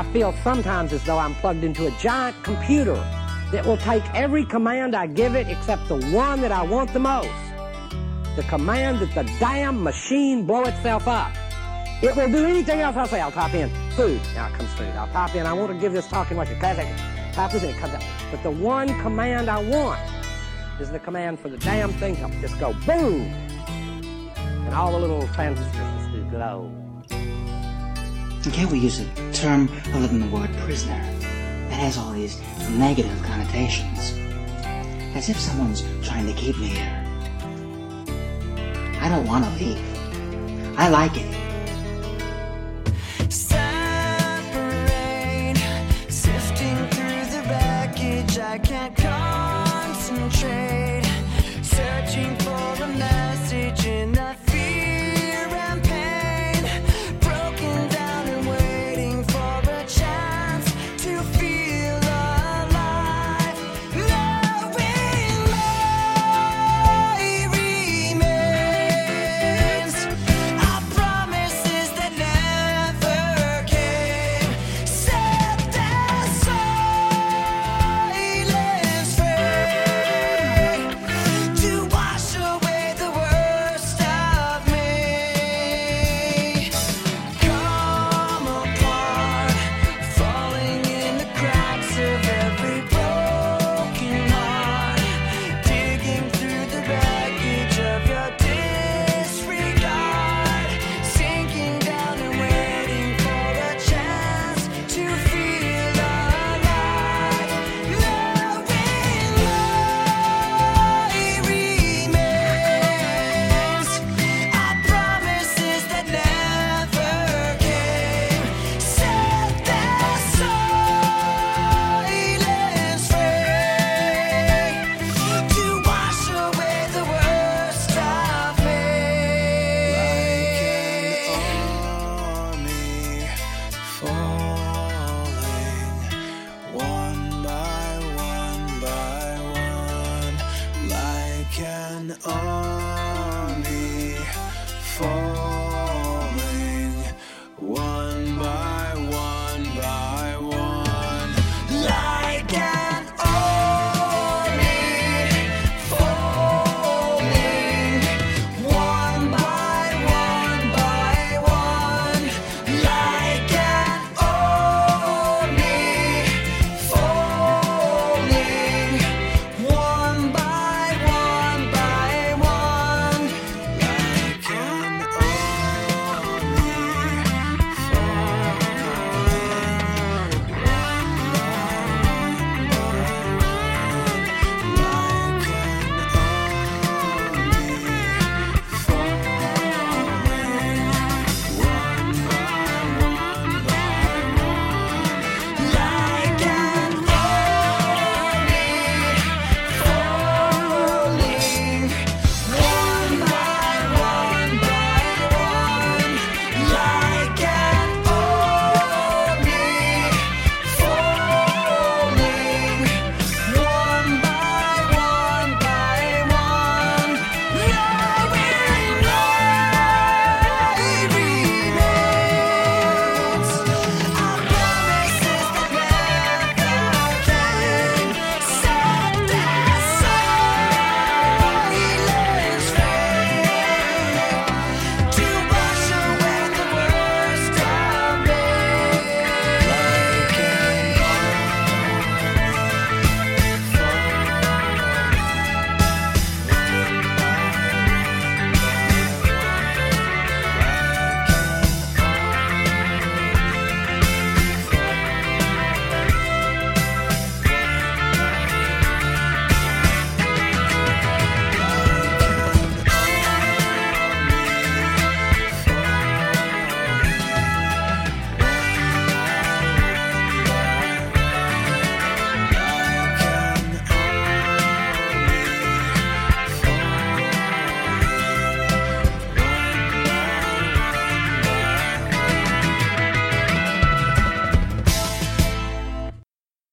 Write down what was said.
I feel sometimes as though I'm plugged into a giant computer that will take every command I give it except the one that I want the most. The command that the damn machine blow itself up. It will do anything else I say. I'll type in food. Now it comes food. I'll type in, I want to give this talk in Washington. Class action. Type this in, it comes out. But the one command I want is the command for the damn thing to just go boom. And all the little transistors just do glow. Can't we use a term other than the word prisoner? That has all these negative connotations. As if someone's trying to keep me here. I don't want to leave. I like it